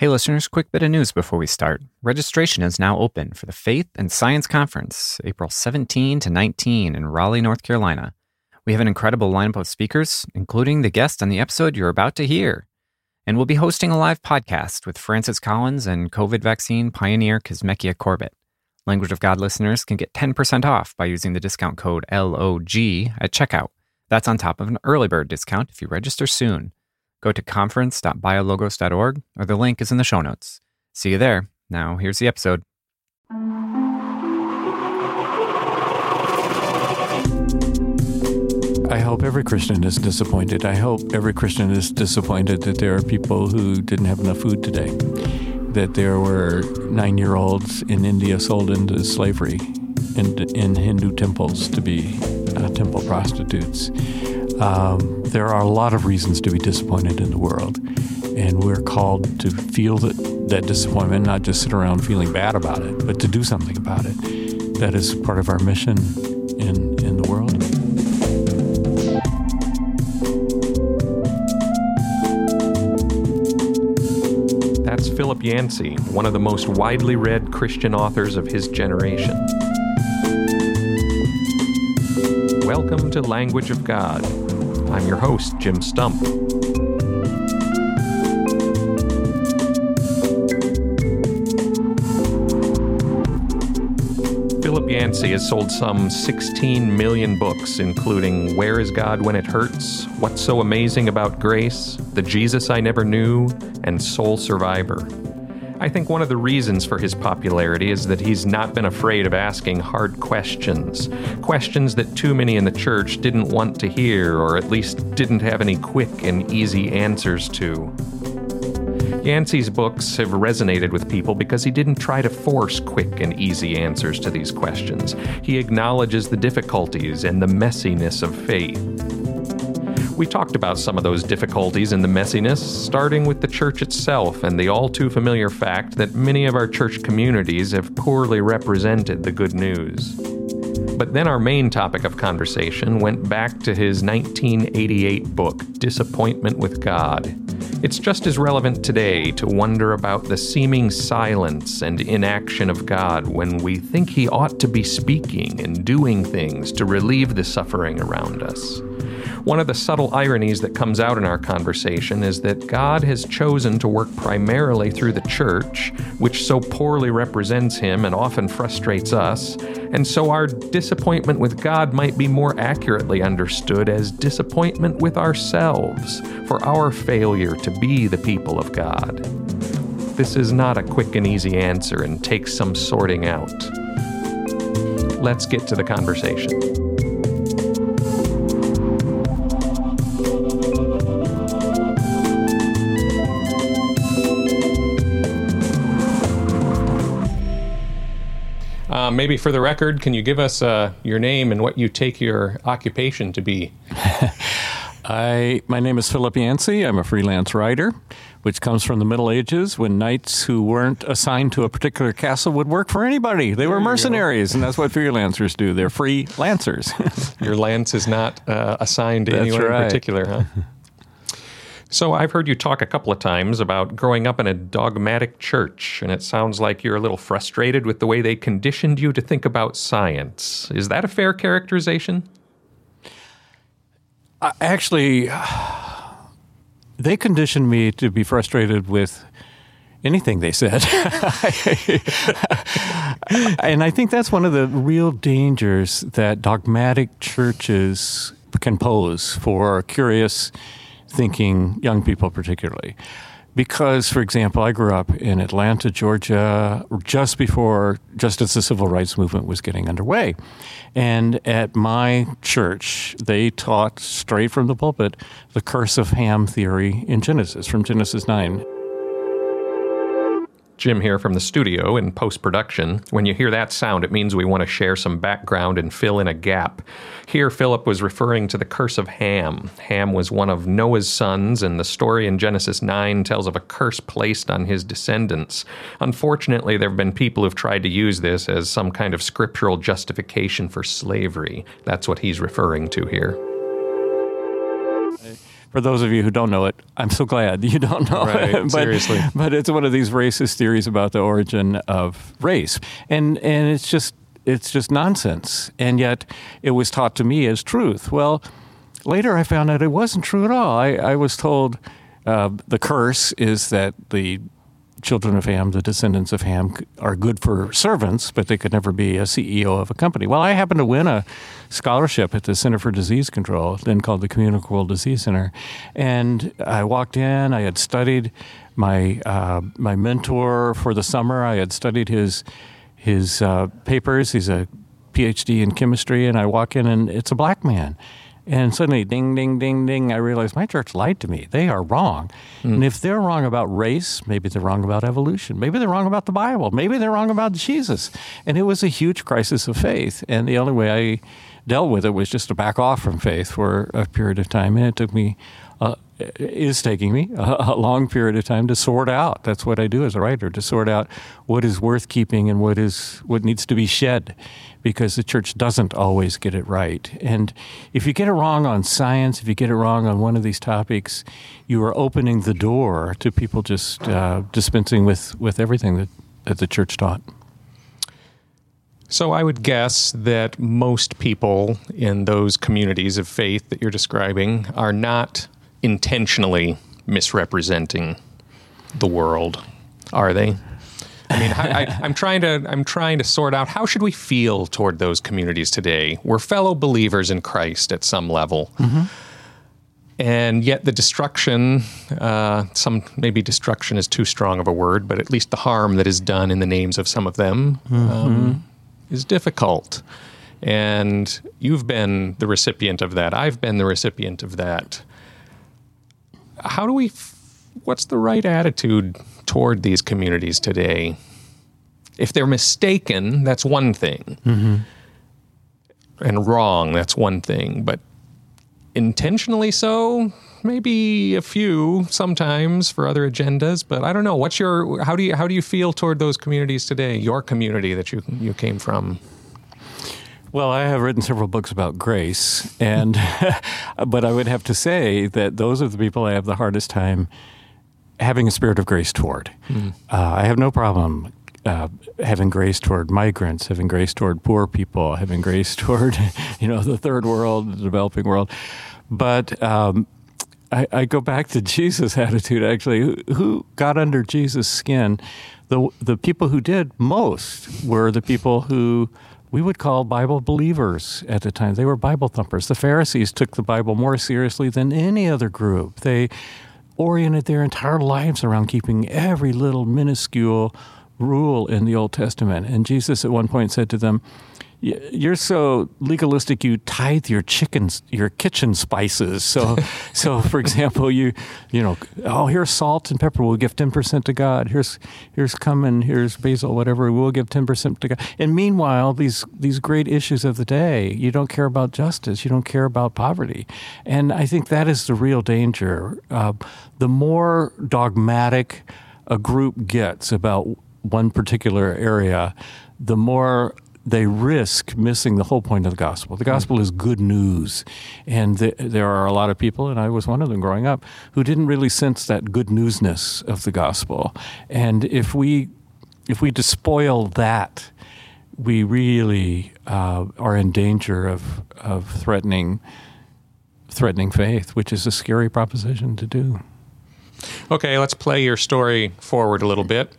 Hey, listeners, quick bit of news before we start. Registration is now open for the Faith and Science Conference, April 17 to 19 in Raleigh, North Carolina. We have an incredible lineup of speakers, including the guest on the episode you're about to hear. And we'll be hosting a live podcast with Francis Collins and COVID vaccine pioneer Kizzmekia Corbett. Language of God listeners can get 10% off by using the discount code LOG at checkout. That's on top of an early bird discount if you register soon. Go to conference.biologos.org or the link is in the show notes. See you there. Now, here's the episode. I hope every Christian is disappointed. I hope every Christian is disappointed that there are people who didn't have enough food today, that there were nine year olds in India sold into slavery in, in Hindu temples to be uh, temple prostitutes. Um, there are a lot of reasons to be disappointed in the world, and we're called to feel that, that disappointment, not just sit around feeling bad about it, but to do something about it. That is part of our mission in, in the world. That's Philip Yancey, one of the most widely read Christian authors of his generation. Welcome to Language of God. I'm your host, Jim Stump. Philip Yancey has sold some 16 million books, including Where is God When It Hurts, What's So Amazing About Grace, The Jesus I Never Knew, and Soul Survivor. I think one of the reasons for his popularity is that he's not been afraid of asking hard questions. Questions that too many in the church didn't want to hear, or at least didn't have any quick and easy answers to. Yancey's books have resonated with people because he didn't try to force quick and easy answers to these questions. He acknowledges the difficulties and the messiness of faith. We talked about some of those difficulties and the messiness, starting with the church itself and the all too familiar fact that many of our church communities have poorly represented the good news. But then our main topic of conversation went back to his 1988 book, Disappointment with God. It's just as relevant today to wonder about the seeming silence and inaction of God when we think He ought to be speaking and doing things to relieve the suffering around us. One of the subtle ironies that comes out in our conversation is that God has chosen to work primarily through the church, which so poorly represents Him and often frustrates us, and so our disappointment with God might be more accurately understood as disappointment with ourselves for our failure to be the people of God. This is not a quick and easy answer and takes some sorting out. Let's get to the conversation. Uh, maybe for the record, can you give us uh, your name and what you take your occupation to be? I, my name is Philip Yancey. I'm a freelance writer, which comes from the Middle Ages when knights who weren't assigned to a particular castle would work for anybody. They were mercenaries, and that's what freelancers do. They're freelancers. Your lance is not uh, assigned to anyone right. in particular, huh? So I've heard you talk a couple of times about growing up in a dogmatic church, and it sounds like you're a little frustrated with the way they conditioned you to think about science. Is that a fair characterization? Uh, actually, they conditioned me to be frustrated with anything they said. and I think that's one of the real dangers that dogmatic churches can pose for curious thinking young people, particularly. Because, for example, I grew up in Atlanta, Georgia, just before just as the civil rights movement was getting underway. And at my church, they taught straight from the pulpit the curse of Ham theory in Genesis, from Genesis 9. Jim here from the studio in post production. When you hear that sound, it means we want to share some background and fill in a gap. Here, Philip was referring to the curse of Ham. Ham was one of Noah's sons, and the story in Genesis 9 tells of a curse placed on his descendants. Unfortunately, there have been people who've tried to use this as some kind of scriptural justification for slavery. That's what he's referring to here. For those of you who don't know it, I'm so glad you don't know right, it. but, seriously. But it's one of these racist theories about the origin of race. And and it's just it's just nonsense. And yet it was taught to me as truth. Well, later I found out it wasn't true at all. I, I was told uh, the curse is that the children of Ham, the descendants of Ham, are good for servants, but they could never be a CEO of a company. Well, I happened to win a scholarship at the Center for Disease Control, then called the Communicable Disease Center, and I walked in. I had studied my uh, my mentor for the summer. I had studied his his uh, papers. He's a PhD in chemistry, and I walk in, and it's a black man. And suddenly, ding, ding, ding, ding, I realized my church lied to me. They are wrong. Mm. And if they're wrong about race, maybe they're wrong about evolution. Maybe they're wrong about the Bible. Maybe they're wrong about Jesus. And it was a huge crisis of faith. And the only way I dealt with it was just to back off from faith for a period of time. And it took me uh, is taking me a, a, long period of time to sort out. That's what I do as a writer to sort out what is worth keeping and what is what needs to be shed, because the church doesn't always get it right. And if you get it wrong on science, if you get it wrong on one of these topics, you are opening the door to people just uh, dispensing with with everything that, that the church taught. So I would guess that most people in those communities of faith that you're describing are not intentionally misrepresenting the world, are they? I mean, I, am trying to I'm trying to sort out how should we feel toward those communities today. We're fellow believers in Christ at some level, mm-hmm. and yet the destruction, uh, some maybe destruction is too strong of a word, but at least the harm that is done in the names of some of them mm-hmm. um, is difficult. And you've been the recipient of that. I've been the recipient of that how do we what's the right attitude toward these communities today. If they're mistaken that's one thing. Mm-hmm. and wrong that's one thing. But intentionally so maybe a few sometimes for other agendas but i don't know. What's your how do you how do you feel toward those communities today your community that you you came from? Well, I have written several books about grace, and but I would have to say that those are the people I have the hardest time having a spirit of grace toward. Mm. Uh, I have no problem uh, having grace toward migrants, having grace toward poor people, having grace toward you know the third world, the developing world, but. Um, I, I, go back to Jesus' attitude. Actually, who, who got under Jesus' skin? The the people who did most were the people who we would call Bible believers at the time. They were Bible thumpers. The Pharisees took the Bible more seriously than any other group. They oriented their entire lives around keeping every little minuscule rule in the Old Testament. And Jesus at one point said to them, you're so legalistic you tithe your chickens your kitchen spices. So so for example you you know oh here's salt and pepper we'll give 10% to god. Here's here's cumin here's basil whatever we'll give 10% to god. And meanwhile these these great issues of the day you don't care about justice you don't care about poverty. And i think that is the real danger. Uh, the more dogmatic a group gets about one particular area the more they risk missing the whole point of the gospel. The gospel is good news. And th- there are a lot of people, and I was one of them growing up, who didn't really sense that good newsness of the gospel. And if we if we despoil that, we really uh, are in danger of of threatening threatening faith, which is a scary proposition to do. Okay, let's play your story forward a little bit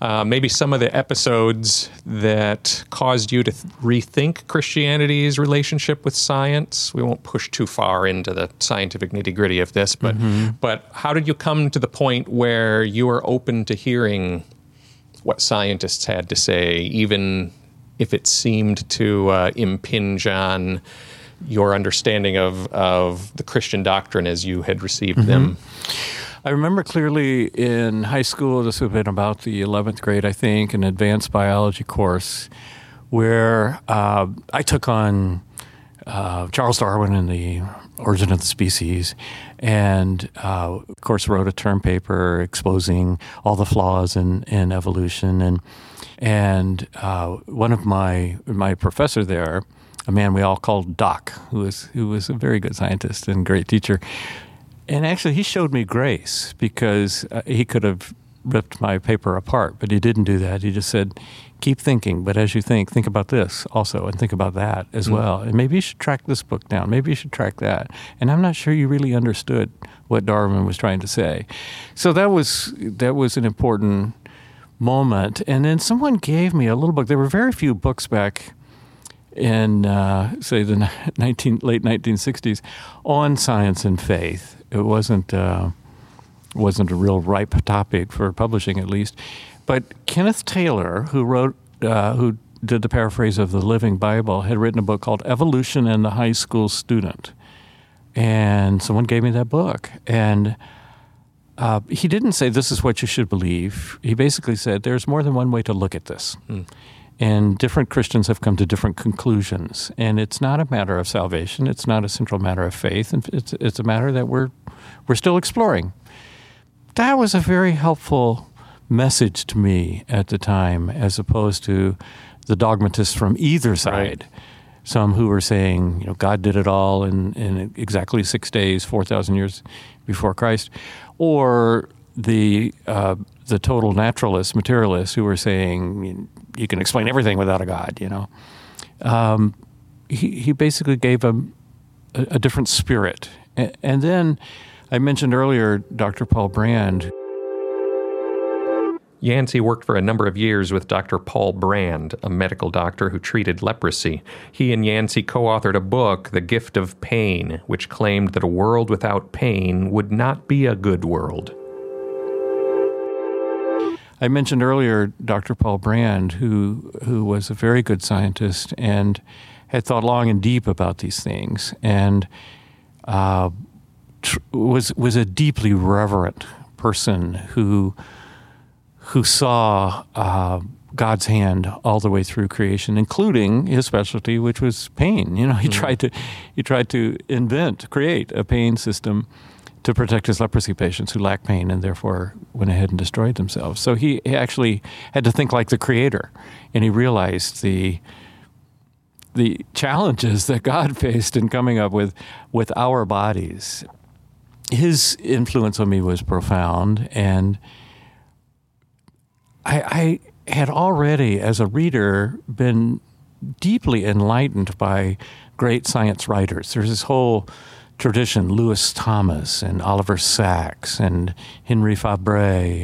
uh, maybe some of the episodes that caused you to th- rethink Christianity's relationship with science. We won't push too far into the scientific nitty gritty of this, but mm-hmm. but how did you come to the point where you were open to hearing what scientists had to say, even if it seemed to uh, impinge on your understanding of of the Christian doctrine as you had received mm-hmm. them? I remember clearly in high school, this would have been about the 11th grade, I think, an advanced biology course where uh, I took on uh, Charles Darwin and the origin of the species, and uh, of course wrote a term paper exposing all the flaws in, in evolution. And and uh, one of my my professor there, a man we all called Doc, who was who was a very good scientist and great teacher, and actually, he showed me grace because uh, he could have ripped my paper apart, but he didn't do that. He just said, keep thinking, but as you think, think about this also and think about that as mm. well. And maybe you should track this book down. Maybe you should track that. And I'm not sure you really understood what Darwin was trying to say. So that was that was an important moment. And then someone gave me a little book. There were very few books back in uh, say the 19, late 1960s on science and faith. It wasn't uh, wasn't a real ripe topic for publishing, at least. But Kenneth Taylor, who wrote, uh, who did the paraphrase of the Living Bible, had written a book called Evolution and the High School Student. And someone gave me that book. And uh, he didn't say this is what you should believe. He basically said there's more than one way to look at this. Mm. And different Christians have come to different conclusions. And it's not a matter of salvation. It's not a central matter of faith. It's, it's a matter that we're, we're still exploring that was a very helpful message to me at the time, as opposed to the dogmatists from either side. Right. Some who were saying, you know, God did it all in, in exactly six days, 4,000 years before Christ, or the, uh, the total naturalists, materialists, who were saying you can explain everything without a God, you know. Um, he, he basically gave a, a, different spirit. And then I mentioned earlier Dr. Paul Brand. Yancey worked for a number of years with Dr. Paul Brand, a medical doctor who treated leprosy. He and Yancey co authored a book, The Gift of Pain, which claimed that a world without pain would not be a good world. I mentioned earlier Dr. Paul Brand, who, who was a very good scientist and had thought long and deep about these things. And uh, was was a deeply reverent person who who saw uh, God's hand all the way through creation, including his specialty, which was pain. You know, he mm-hmm. tried to he tried to invent, create a pain system to protect his leprosy patients who lacked pain and therefore went ahead and destroyed themselves. So he, he actually had to think like the creator, and he realized the the challenges that God faced in coming up with with our bodies his influence on me was profound, and I, I had already, as a reader, been deeply enlightened by great science writers. There's this whole tradition, Lewis Thomas and Oliver Sacks and Henry Fabre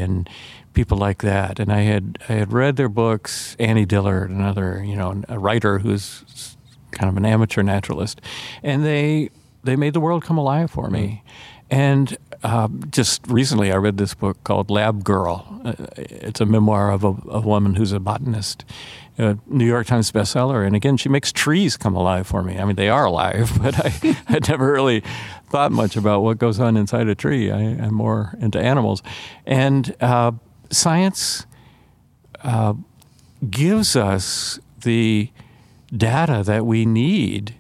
and people like that. And I had I had read their books, Annie Dillard, another you know a writer who's kind of an amateur naturalist, and they they made the world come alive for me. And uh, just recently, I read this book called Lab Girl. Uh, it's a memoir of a, a, woman who's a botanist, a New York Times bestseller. And again, she makes trees come alive for me. I mean, they are alive, but I had never really thought much about what goes on inside a tree. I, am more into animals. And uh, science uh, gives us the data that we need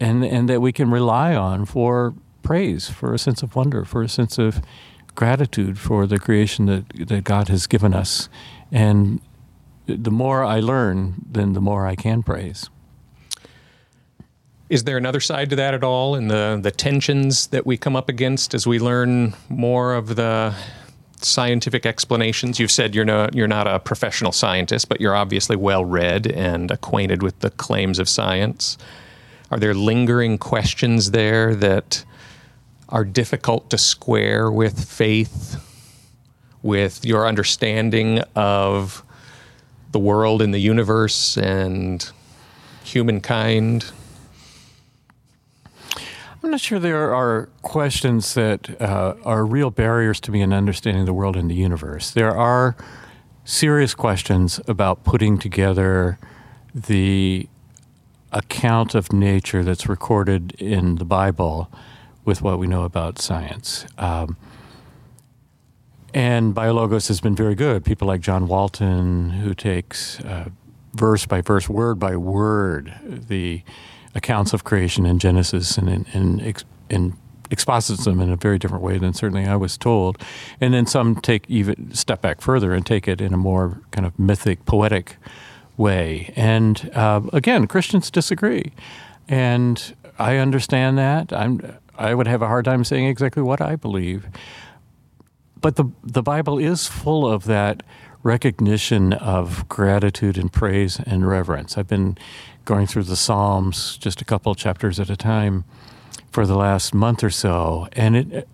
and, and that we can rely on for praise, for a sense of wonder, for a sense of gratitude for the creation that, that God has given us. And the more I learn, then the more I can praise. Is there another side to that at all in the, the tensions that we come up against as we learn more of the scientific explanations? You've said you're not, you're not a professional scientist, but you're obviously well read and acquainted with the claims of science. Are there lingering questions there that are difficult to square with faith, with your understanding of the world and the universe and humankind? I'm not sure there are questions that uh, are real barriers to me in understanding the world and the universe. There are serious questions about putting together the account of nature that's recorded in the Bible with what we know about science. Um, and Biologos has been very good. People like John Walton, who takes uh, verse by verse, word by word, the accounts of creation in Genesis and, and, and exposits them in a very different way than certainly I was told. And then some take even step back further and take it in a more kind of mythic, poetic way. And uh, again, Christians disagree. And I understand that. I'm I would have a hard time saying exactly what I believe. But the the Bible is full of that recognition of gratitude and praise and reverence. I've been going through the Psalms just a couple chapters at a time for the last month or so, and it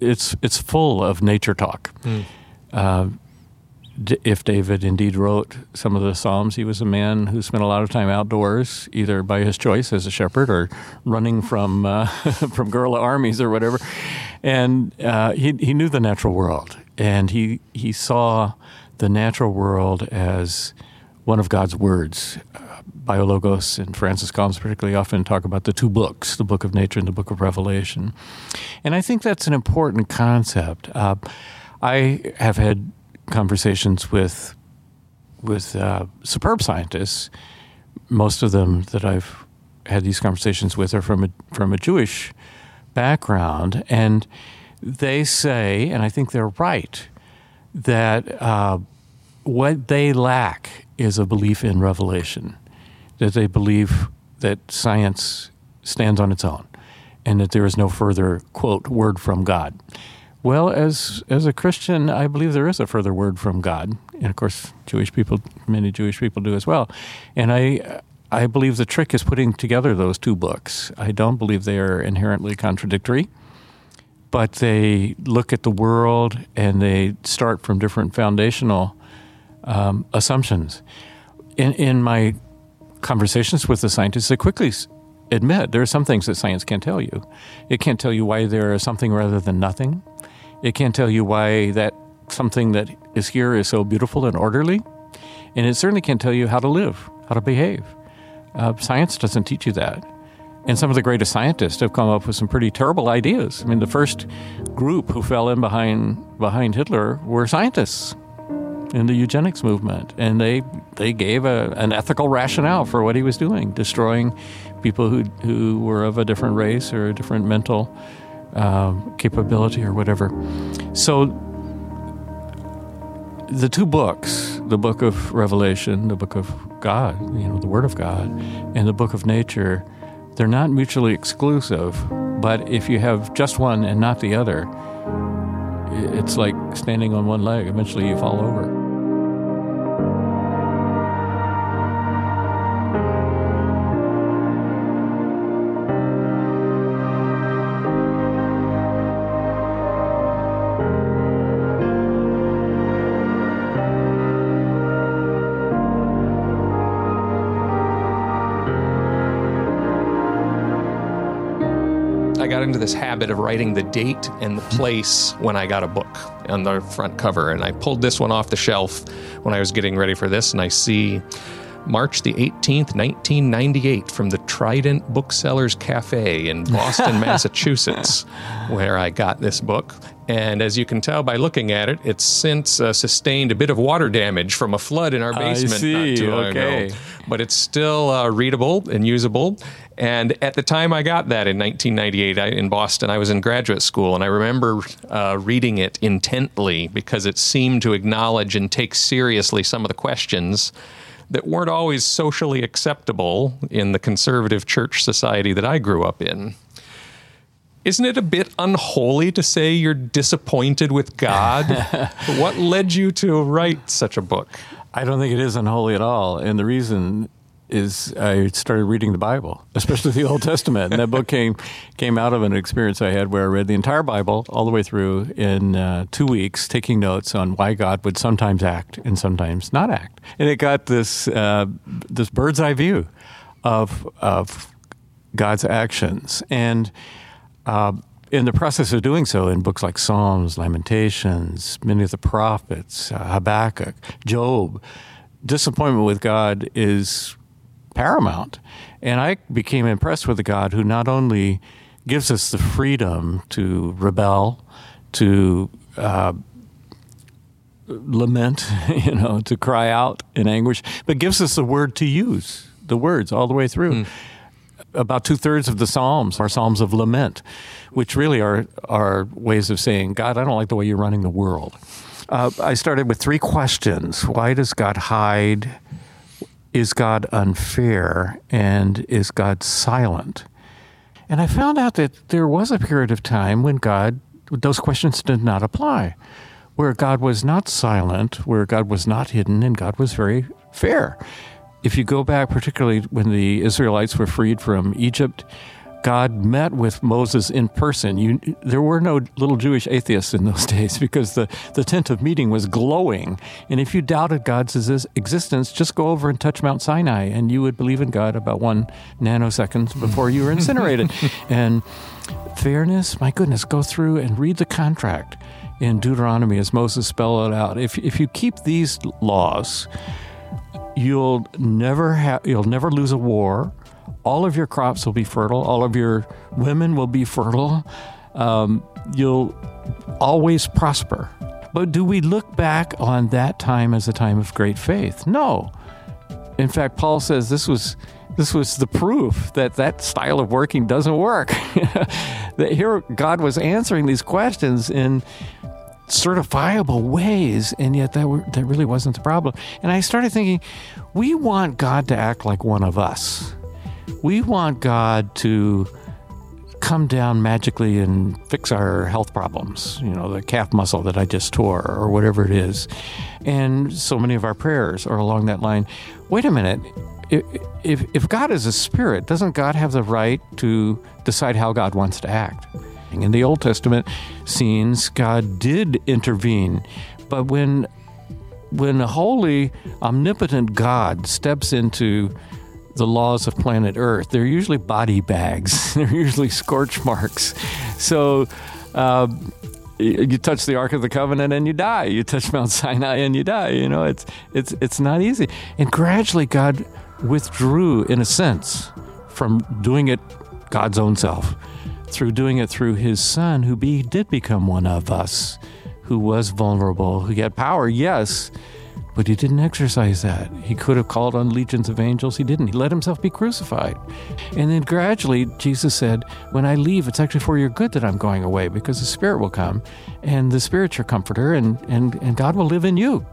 it's it's full of nature talk. Mm. Uh, if David indeed wrote some of the Psalms, he was a man who spent a lot of time outdoors, either by his choice as a shepherd or running from uh, from guerrilla armies or whatever. And uh, he he knew the natural world, and he he saw the natural world as one of God's words. Uh, Biologos and Francis Collins particularly often talk about the two books, the book of nature and the book of Revelation. And I think that's an important concept. Uh, I have had conversations with with uh, superb scientists. Most of them that I've had these conversations with are from a from a Jewish background, and they say, and I think they're right, that uh, what they lack is a belief in revelation. That they believe that science stands on its own, and that there is no further quote word from God. Well, as as a Christian, I believe there is a further word from God, and of course, Jewish people, many Jewish people do as well. And I I believe the trick is putting together those two books. I don't believe they are inherently contradictory, but they look at the world and they start from different foundational um, assumptions. In in my conversations with the scientists, they quickly admit there are some things that science can't tell you. It can't tell you why there is something rather than nothing. It can't tell you why that something that is here is so beautiful and orderly. And it certainly can't tell you how to live, how to behave. Uh, science doesn't teach you that. And some of the greatest scientists have come up with some pretty terrible ideas. I mean, the first group who fell in behind behind Hitler were scientists in the eugenics movement, and they they gave a, an ethical rationale for what he was doing, destroying people who who were of a different race or a different mental uh, capability or whatever. So the two books, the book of Revelation, the book of God, you know, the Word of God, and the book of nature, they're not mutually exclusive. But if you have just one and not the other, it's like standing on one leg. Eventually, you fall over. This habit of writing the date and the place when I got a book on the front cover. And I pulled this one off the shelf when I was getting ready for this, and I see March the 18th, 1998, from the Trident Booksellers Cafe in Boston, Massachusetts, where I got this book. And as you can tell by looking at it, it's since uh, sustained a bit of water damage from a flood in our basement not too long okay. ago. But it's still uh, readable and usable. And at the time I got that in 1998 I, in Boston, I was in graduate school, and I remember uh, reading it intently because it seemed to acknowledge and take seriously some of the questions that weren't always socially acceptable in the conservative church society that I grew up in. Isn't it a bit unholy to say you're disappointed with God? what led you to write such a book? I don't think it is unholy at all. And the reason is I started reading the Bible, especially the Old Testament. And that book came came out of an experience I had where I read the entire Bible all the way through in uh, two weeks, taking notes on why God would sometimes act and sometimes not act. And it got this uh, this bird's eye view of of God's actions. And uh, in the process of doing so, in books like Psalms, Lamentations, many of the prophets, uh, Habakkuk, Job, disappointment with God is paramount. And I became impressed with a God who not only gives us the freedom to rebel, to uh, lament, you know, to cry out in anguish, but gives us the word to use, the words all the way through. Mm. About two thirds of the Psalms are Psalms of lament, which really are, are ways of saying, God, I don't like the way you're running the world. Uh, I started with three questions. Why does God hide? is God unfair and is God silent? And I found out that there was a period of time when God, those questions did not apply, where God was not silent, where God was not hidden, and God was very fair. If you go back, particularly when the Israelites were freed from Egypt, God met with Moses in person. You, there were no little Jewish atheists in those days because the, the tent of meeting was glowing. And if you doubted God's existence, just go over and touch Mount Sinai, and you would believe in God about one nanosecond before you were incinerated. and fairness, my goodness, go through and read the contract in Deuteronomy as Moses spelled it out. If, if you keep these laws, you'll never have you'll never lose a war all of your crops will be fertile, all of your women will be fertile. Um, you'll always prosper. But do we look back on that time as a time of great faith? No. In fact, Paul says this was this was the proof that that style of working doesn't work. that here God was answering these questions in certifiable ways, and yet that were, that really wasn't the problem. And I started thinking, we want God to act like one of us we want God to come down magically and fix our health problems, you know, the calf muscle that I just tore or whatever it is. And so many of our prayers are along that line. Wait a minute. If, if God is a spirit, doesn't God have the right to decide how God wants to act? In the Old Testament scenes, God did intervene, but when when a holy, omnipotent God steps into the laws of planet Earth. They're usually body bags. They're usually scorch marks. So. Uh, you touch the Ark of the Covenant and you die. You touch Mount Sinai and you die. You know, it's it's it's not easy. And gradually, God withdrew, in a sense, from doing it God's own self, through doing it through His Son, who be, did become one of us, who was vulnerable, who had power, yes, but he didn't exercise that. He could have called on legions of angels. He didn't. He let himself be crucified. And then gradually, Jesus said, When I leave, it's actually for your good that I'm going away because the Spirit will come, and the Spirit's your comforter, and, and, and God will live in you.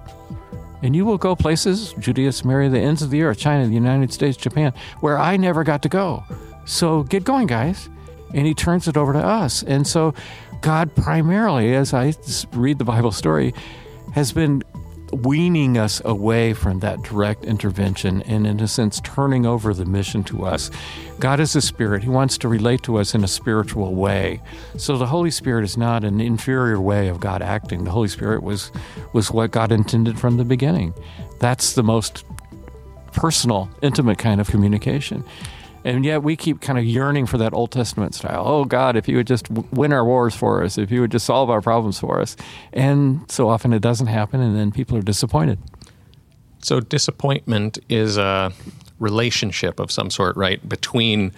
And you will go places, Judea, Samaria, the ends of the earth, China, the United States, Japan, where I never got to go. So get going, guys. And he turns it over to us. And so God primarily, as I read the Bible story, has been weaning us away from that direct intervention and, in a sense, turning over the mission to us. God is a spirit. He wants to relate to us in a spiritual way. So the Holy Spirit is not an inferior way of God acting. The Holy Spirit was, was what God intended from the beginning. That's the most personal, intimate kind of communication. And yet we keep kind of yearning for that Old Testament style. Oh, God, if you would just win our wars for us, if you would just solve our problems for us. And so often it doesn't happen, and then people are disappointed. So disappointment is a relationship of some sort, right? Between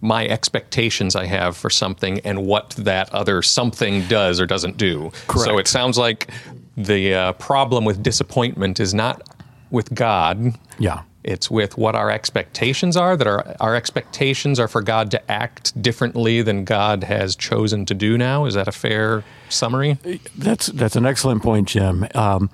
my expectations I have for something and what that other something does or doesn't do. Correct. So it sounds like the uh, problem with disappointment is not with God. Yeah. It's with what our expectations are, that our, our expectations are for God to act differently than God has chosen to do now. Is that a fair summary? That's, that's an excellent point, Jim. Um,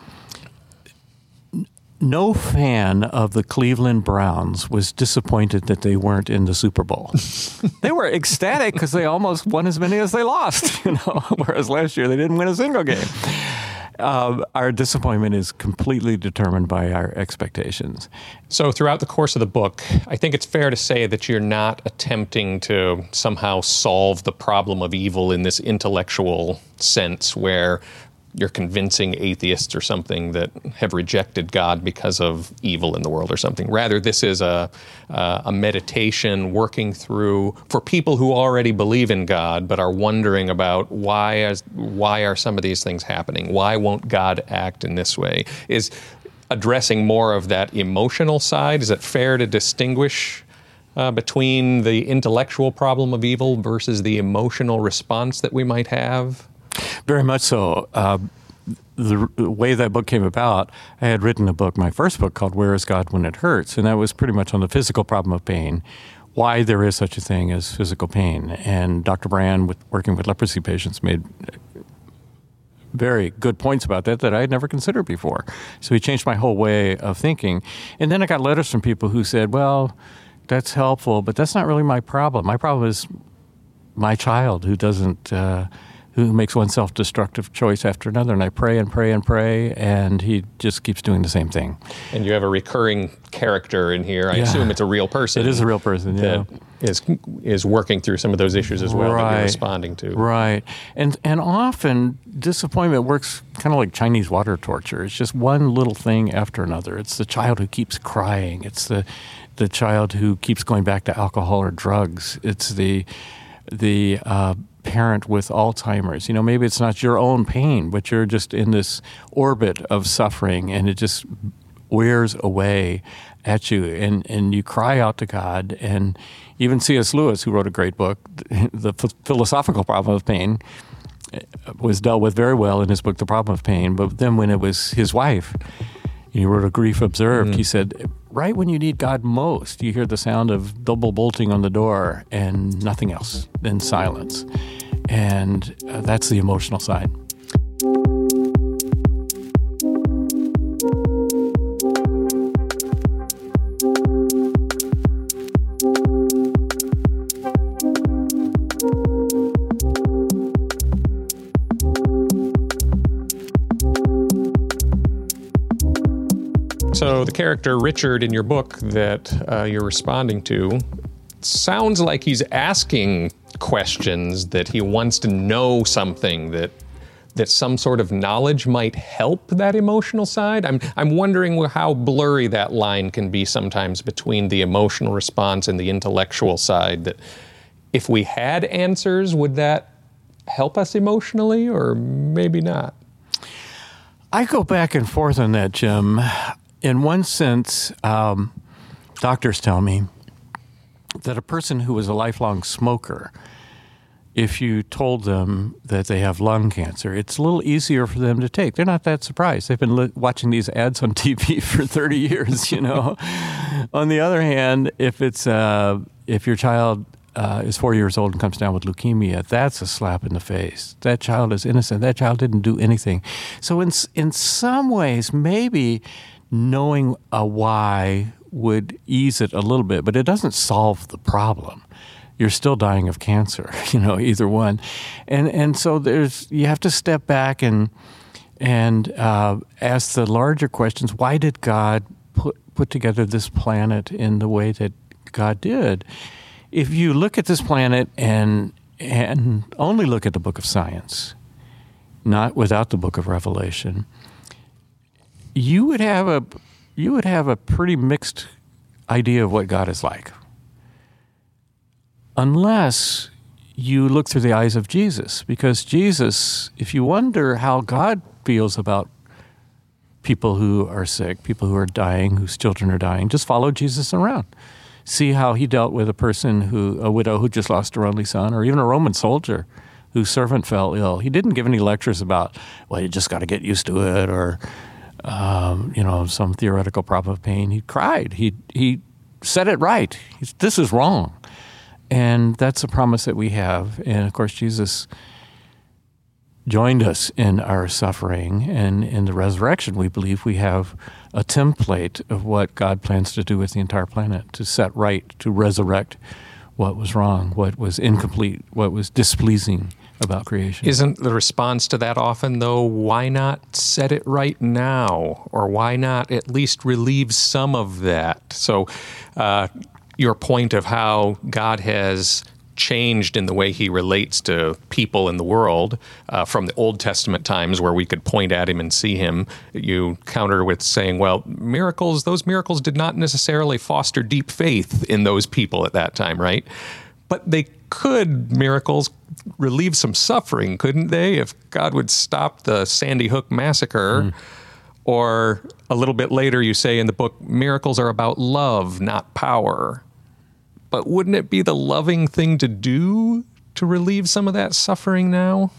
no fan of the Cleveland Browns was disappointed that they weren't in the Super Bowl. they were ecstatic because they almost won as many as they lost, you know, whereas last year they didn't win a single game uh, our disappointment is completely determined by our expectations. So, throughout the course of the book, I think it's fair to say that you're not attempting to somehow solve the problem of evil in this intellectual sense where you're convincing atheists or something that have rejected God because of evil in the world or something. Rather, this is a, uh, a meditation working through for people who already believe in God but are wondering about why is, why are some of these things happening? Why won't God act in this way? Is addressing more of that emotional side. Is it fair to distinguish? Uh, between the intellectual problem of evil versus the emotional response that we might have? Very much so. Uh, the, way that book came about, I had written a book, my first book called Where is God When It Hurts? And that was pretty much on the physical problem of pain, why there is such a thing as physical pain. And Dr. Brand, with, working with leprosy patients, made very good points about that that I had never considered before. So he changed my whole way of thinking. And then I got letters from people who said, well, that's helpful, but that's not really my problem. My problem is my child who doesn't, uh, who makes one self destructive choice after another. And I pray and pray and pray, and he just keeps doing the same thing. And you have a recurring character in here. I Yeah. assume it's a real person. It is a real person, yeah. that is is working through some of those issues as well that you're responding to. Right. And and often disappointment works kind of like Chinese water torture. It's just one little thing after another. It's the child who keeps crying. It's the the child who keeps going back to alcohol or drugs. It's the the uh, parent with Alzheimer's. You know, maybe it's not your own pain, but you're just in this orbit of suffering, and it just wears away at you, and and you cry out to God. And even C.S. Lewis, who wrote a great book, the Ph- philosophical problem of pain, uh, was dealt with very well in his book, The Problem of Pain. But then when it was his wife, he wrote a grief observed. Mm. He said, right when you need God most, you hear the sound of double bolting on the door and nothing else, then silence. And uh, that's the emotional side. So the character Richard in your book that uh, you're responding to sounds like he's asking questions that he wants to know something that that some sort of knowledge might help that emotional side. I'm I'm wondering how blurry that line can be sometimes between the emotional response and the intellectual side that if we had answers would that help us emotionally or maybe not? I go back and forth on that, Jim. In one sense, um, doctors tell me that a person who is a lifelong smoker, if you told them that they have lung cancer, it's a little easier for them to take. They're not that surprised. They've been li- watching these ads on TV for 30 years, you know. on the other hand, if it's uh, if your child uh, is four years old and comes down with leukemia, that's a slap in the face. That child is innocent. That child didn't do anything. So in in some ways, maybe knowing a why would ease it a little bit, but it doesn't solve the problem. You're still dying of cancer, you know, either one, and and so there's you have to step back and and uh, ask the larger questions. Why did God put put together this planet in the way that God did? If you look at this planet and and only look at the book of science, not without the book of Revelation, you would have a you would have a pretty mixed idea of what God is like. Unless you look through the eyes of Jesus, because Jesus, if you wonder how God feels about people who are sick, people who are dying, whose children are dying, just follow Jesus around. See how he dealt with a person who, a widow who just lost her only son, or even a Roman soldier whose servant fell ill. He didn't give any lectures about, well, you just got to get used to it, or um, you know, some theoretical problem of pain. He cried. He he said it right. He's, this is wrong, and that's a promise that we have. And of course, Jesus joined us in our suffering, and in the resurrection, we believe we have a template of what God plans to do with the entire planet to set right, to resurrect what was wrong, what was incomplete, what was displeasing about creation. Isn't the response to that often, though, why not set it right now? Or why not at least relieve some of that? So, uh, your point of how God has changed in the way he relates to people in the world uh, from the Old Testament times where we could point at him and see him, you counter with saying, well, miracles, those miracles did not necessarily foster deep faith in those people at that time, right? But they could, miracles, relieve some suffering, couldn't they? If God would stop the Sandy Hook massacre. Or a little bit later, you say in the book, miracles are about love, not power. But wouldn't it be the loving thing to do to relieve some of that suffering now?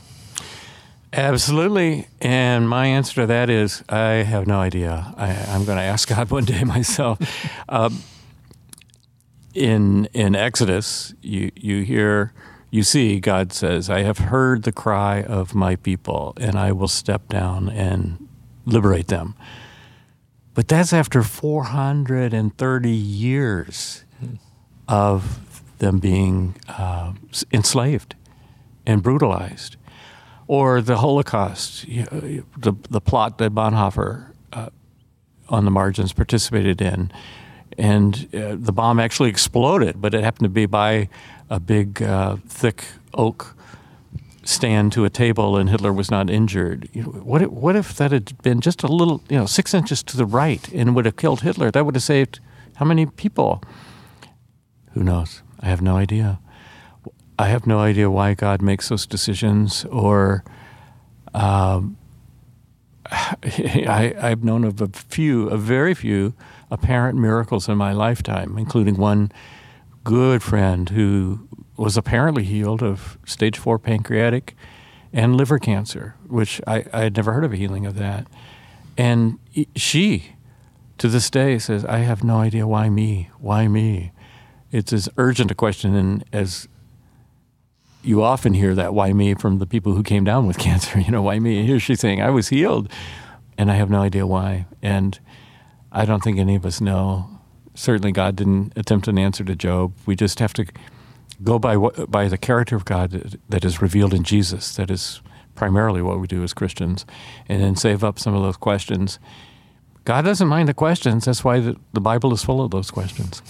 Absolutely. And my answer to that is I have no idea. I, I'm going to ask God one day myself. um, in in Exodus, you you hear you see God says, "I have heard the cry of my people, and I will step down and liberate them." But that's after 430 years of them being uh, enslaved and brutalized. Or the Holocaust, you know, the, the plot that Bonhoeffer uh, on the margins participated in. And uh, the bomb actually exploded, but it happened to be by a big, uh, thick oak stand to a table and Hitler was not injured. You know, what, if, what if that had been just a little, you know, six inches to the right and would have killed Hitler? That would have saved how many people? Who knows? I have no idea. I have no idea why God makes those decisions or. Um, I, I've known of a few, a very few apparent miracles in my lifetime, including one good friend who was apparently healed of stage four pancreatic and liver cancer, which I, I had never heard of a healing of that. And she, to this day, says, I have no idea why me, why me. It's as urgent a question as you often hear that why me from the people who came down with cancer, you know, why me? Here she's saying, I was healed and I have no idea why. And I don't think any of us know. Certainly, God didn't attempt an answer to Job. We just have to go by what, by the character of God that is revealed in Jesus. That is primarily what we do as Christians, and then save up some of those questions. God doesn't mind the questions. That's why the, the Bible is full of those questions.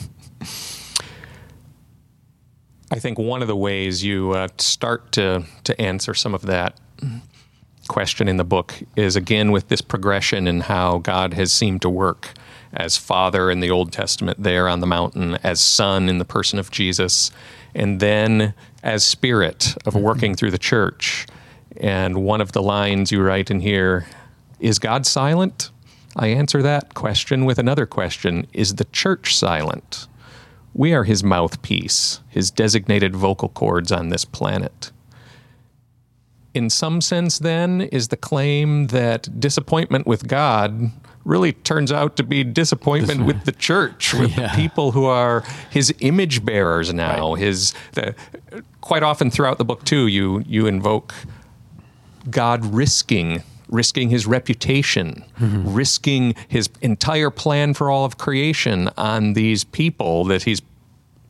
I think one of the ways you uh, start to to answer some of that question in the book is again with this progression in how God has seemed to work as Father in the Old Testament there on the mountain, as Son in the person of Jesus, and then as Spirit of mm-hmm. working through the church. And one of the lines you write in here is God silent? I answer that question with another question Is the church silent? We are his mouthpiece, his designated vocal cords on this planet in some sense, then, is the claim that disappointment with God really turns out to be disappointment with the church, with yeah. the people who are his image bearers now. Right. His the, quite often throughout the book too, you you invoke God risking risking his reputation, mm-hmm. risking his entire plan for all of creation on these people that he's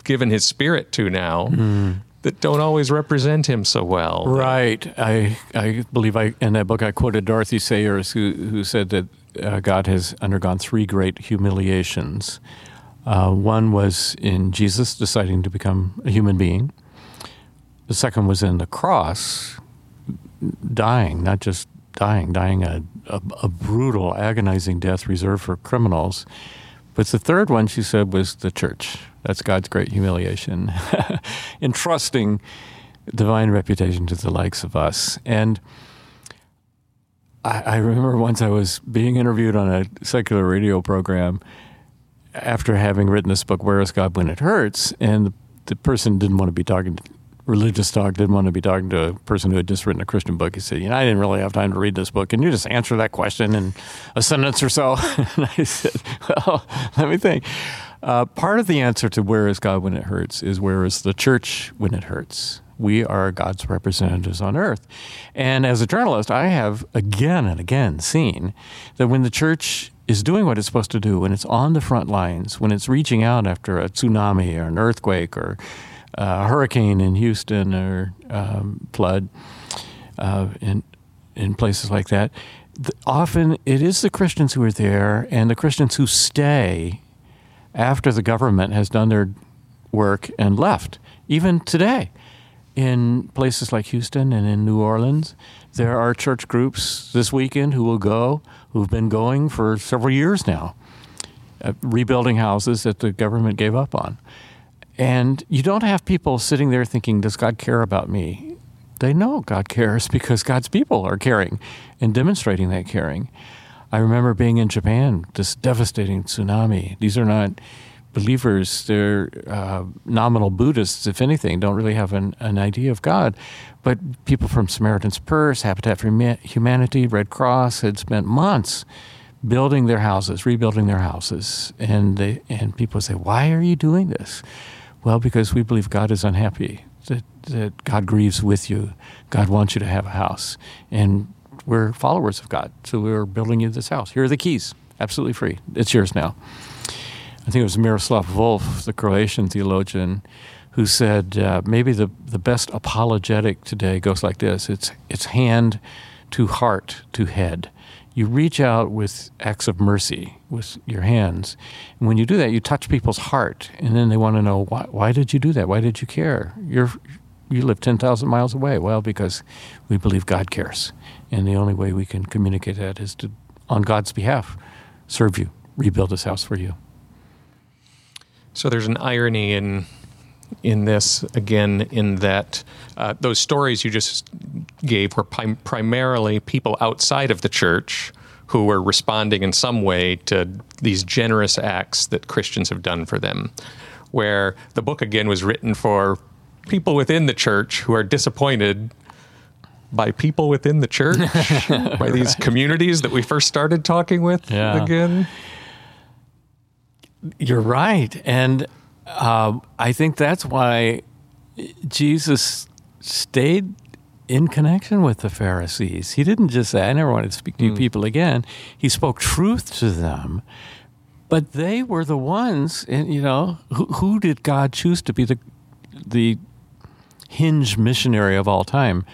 given his spirit to now. Mm that don't always represent him so well. Right. I I believe I in that book I quoted Dorothy Sayers who who said that uh, God has undergone three great humiliations. Uh, one was in Jesus deciding to become a human being. The second was in the cross, dying, not just dying, dying a, a, a brutal, agonizing death reserved for criminals. But the third one, she said, was the church that's God's great humiliation, entrusting divine reputation to the likes of us. And I, I, remember once I was being interviewed on a secular radio program after having written this book, Where is God When It Hurts? And the, the person didn't want to be talking to, religious talk, didn't want to be talking to a person who had just written a Christian book. He said, You know, I didn't really have time to read this book. Can you just answer that question in a sentence or so? and I said, Well, let me think. Uh, part of the answer to where is God when it hurts is where is the church when it hurts. We are God's representatives on earth. And as a journalist, I have again and again seen that when the church is doing what it's supposed to do, when it's on the front lines, when it's reaching out after a tsunami or an earthquake or a hurricane in Houston or um, flood uh, in, in places like that, often it is the Christians who are there and the Christians who stay after the government has done their work and left. Even today, in places like Houston and in New Orleans, there are church groups this weekend who will go, who've been going for several years now, uh, rebuilding houses that the government gave up on. And you don't have people sitting there thinking, Does God care about me? They know God cares because God's people are caring and demonstrating that caring. I remember being in Japan, this devastating tsunami. These are not believers, they're uh, nominal Buddhists, if anything, don't really have an, an idea of God. But people from Samaritan's Purse, Habitat for Humanity, Red Cross had spent months building their houses, rebuilding their houses. And, they, and people say, Why are you doing this? Well, because we believe God is unhappy, that, that God grieves with you. God wants you to have a house. And we're followers of God. So we're building you this house. Here are the keys, absolutely free. It's yours now. I think it was Miroslav Volf, the Croatian theologian, who said uh, maybe the, the best apologetic today goes like this it's, it's hand to heart to head. You reach out with acts of mercy with your hands. And when you do that, you touch people's heart. And then they want to know, why, why did you do that? Why did you care? You're, you live 10,000 miles away. Well, because we believe God cares. And the only way we can communicate that is to, on God's behalf, serve you, rebuild this house for you. So there's an irony in in this again in that uh, those stories you just gave were prim- primarily people outside of the church who were responding in some way to these generous acts that Christians have done for them. Where the book again was written for people within the church who are disappointed by people within the church, by these communities that we first started talking with Yeah. again. You're right. And uh, I think that's why Jesus stayed in connection with the Pharisees. He didn't just say, I never want to speak to you people again. He spoke truth to them. But they were the ones, and you know, who, who did God choose to be the the hinge missionary of all time?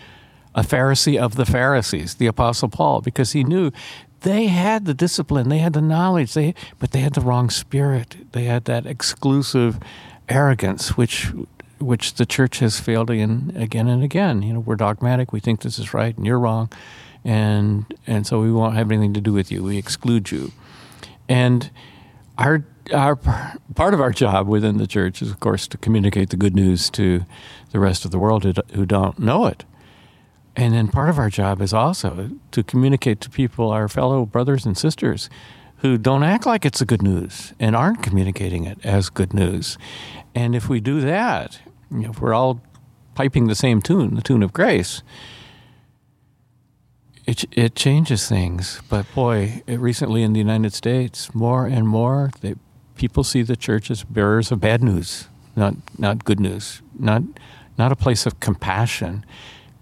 A Pharisee of the Pharisees, the Apostle Paul, because he knew they had the discipline, they had the knowledge, they but they had the wrong spirit. They had that exclusive arrogance, which which the church has failed in again and again. You know, we're dogmatic. We think this is right and you're wrong, and and so we won't have anything to do with you. We exclude you, and our our part of our job within the church is, of course, to communicate the good news to the rest of the world who, who don't know it. And then part of our job is also to communicate to people, our fellow brothers and sisters, who don't act like it's a good news and aren't communicating it as good news. And if we do that, if we're all piping the same tune, the tune of grace, it, it changes things. But boy, it, recently in the United States, more and more, they, people see the church as bearers of bad news, not not good news, not not a place of compassion.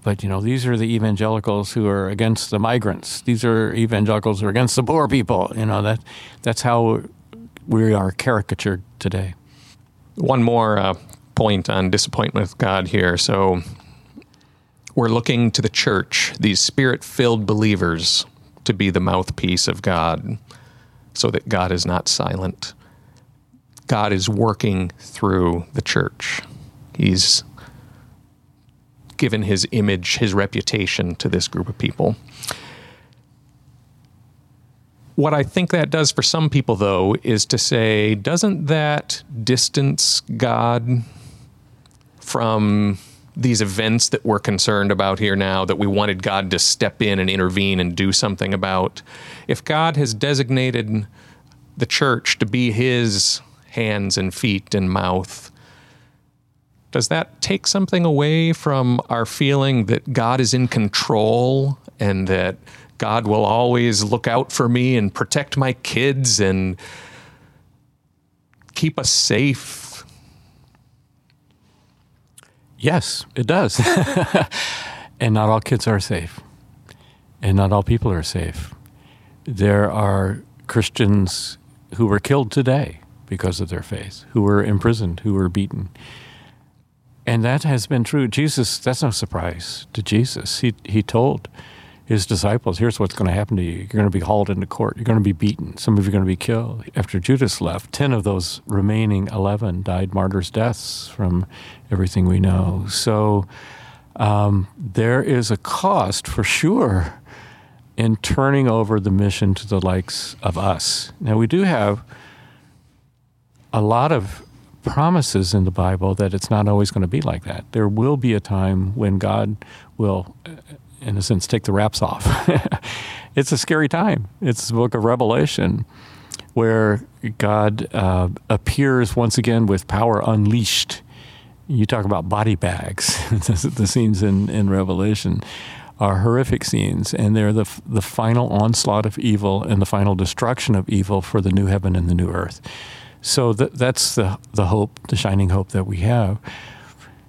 But you know, these are the evangelicals who are against the migrants. These are evangelicals who are against the poor people. You know that that's how we are caricatured today. One more uh, point on disappointment with God here. So we're looking to the church, these spirit filled believers, to be the mouthpiece of God so that God is not silent. God is working through the church. He's given his image, his reputation to this group of people. What I think that does for some people, though, is to say, doesn't that distance God from these events that we're concerned about here now, that we wanted God to step in and intervene and do something about? If God has designated the church to be his hands and feet and mouth, does that take something away from our feeling that God is in control and that God will always look out for me and protect my kids and keep us safe? Yes, it does. and not all kids are safe. And not all people are safe. There are Christians who were killed today because of their faith, who were imprisoned, who were beaten. And that has been true. Jesus, that's no surprise to Jesus. He, he told his disciples, here's what's going to happen to you. You're going to be hauled into court. You're going to be beaten. Some of you are going to be killed. After Judas left, 10 of those remaining 11 died martyrs' deaths from everything we know. So um, there is a cost for sure in turning over the mission to the likes of us. Now, we do have a lot of promises in the Bible that it's not always going to be like that. There will be a time when God will, in a sense, take the wraps off. it's a scary time. It's the book of Revelation where God uh, appears once again with power unleashed. You talk about body bags, the scenes in, in Revelation are horrific scenes, and they're the, the final onslaught of evil and the final destruction of evil for the new heaven and the new earth. So th- that's the the hope, the shining hope that we have.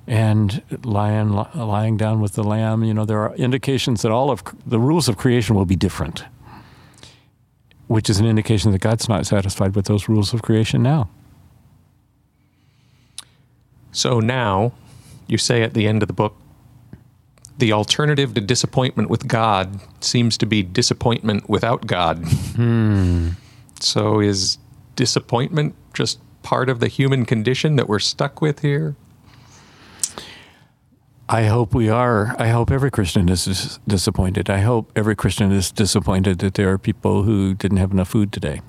And lying lying down with the lamb, you know, there are indications that all of the rules of creation will be different. which is an indication that God's not satisfied with those rules of creation now. So now, you say at the end of the book, the alternative to disappointment with God seems to be disappointment without God. Hmm. So is disappointment just part of the human condition that we're stuck with here? I hope we are. I hope every Christian is dis- disappointed. I hope every Christian is disappointed that there are people who didn't have enough food today,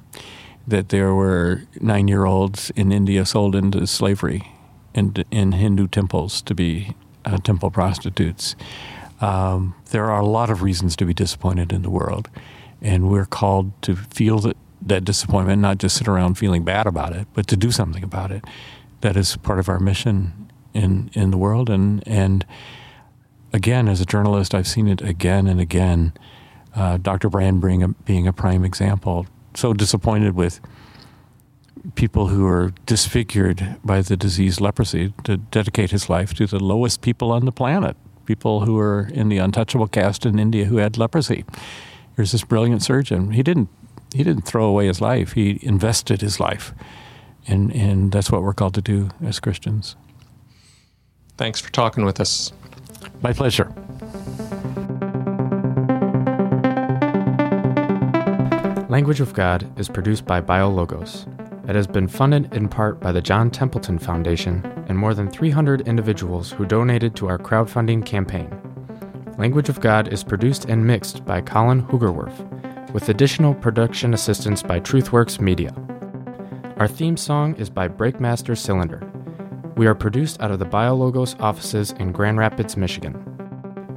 that there were nine year olds in India sold into slavery in, in Hindu temples to be uh, temple prostitutes. Um, there are a lot of reasons to be disappointed in the world, and we're called to feel that, that disappointment, not just sit around feeling bad about it, but to do something about it. That is part of our mission in in the world. And and again, as a journalist, I've seen it again and again. Uh, Dr. Brand being a, being a prime example. So disappointed with people who are disfigured by the disease leprosy to dedicate his life to the lowest people on the planet, people who are in the untouchable caste in India who had leprosy. Here's this brilliant surgeon. He didn't he didn't throw away his life. He invested his life. And and that's what we're called to do as Christians. Thanks for talking with us. My pleasure. Language of God is produced by BioLogos. It has been funded in part by the John Templeton Foundation and more than 300 individuals who donated to our crowdfunding campaign. Language of God is produced and mixed by Colin Hoogerwerf, with additional production assistance by TruthWorks Media. Our theme song is by Breakmaster Cylinder. We are produced out of the BioLogos offices in Grand Rapids, Michigan.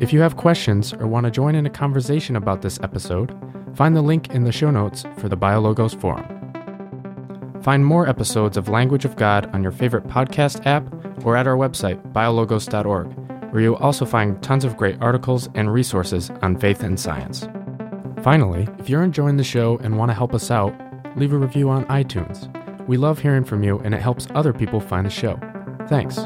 If you have questions or want to join in a conversation about this episode, find the link in the show notes for the BioLogos forum. Find more episodes of Language of God on your favorite podcast app or at our website, biologos.org, where you'll also find tons of great articles and resources on faith and science. Finally, if you're enjoying the show and want to help us out, leave a review on iTunes. We love hearing from you and it helps other people find the show. Thanks.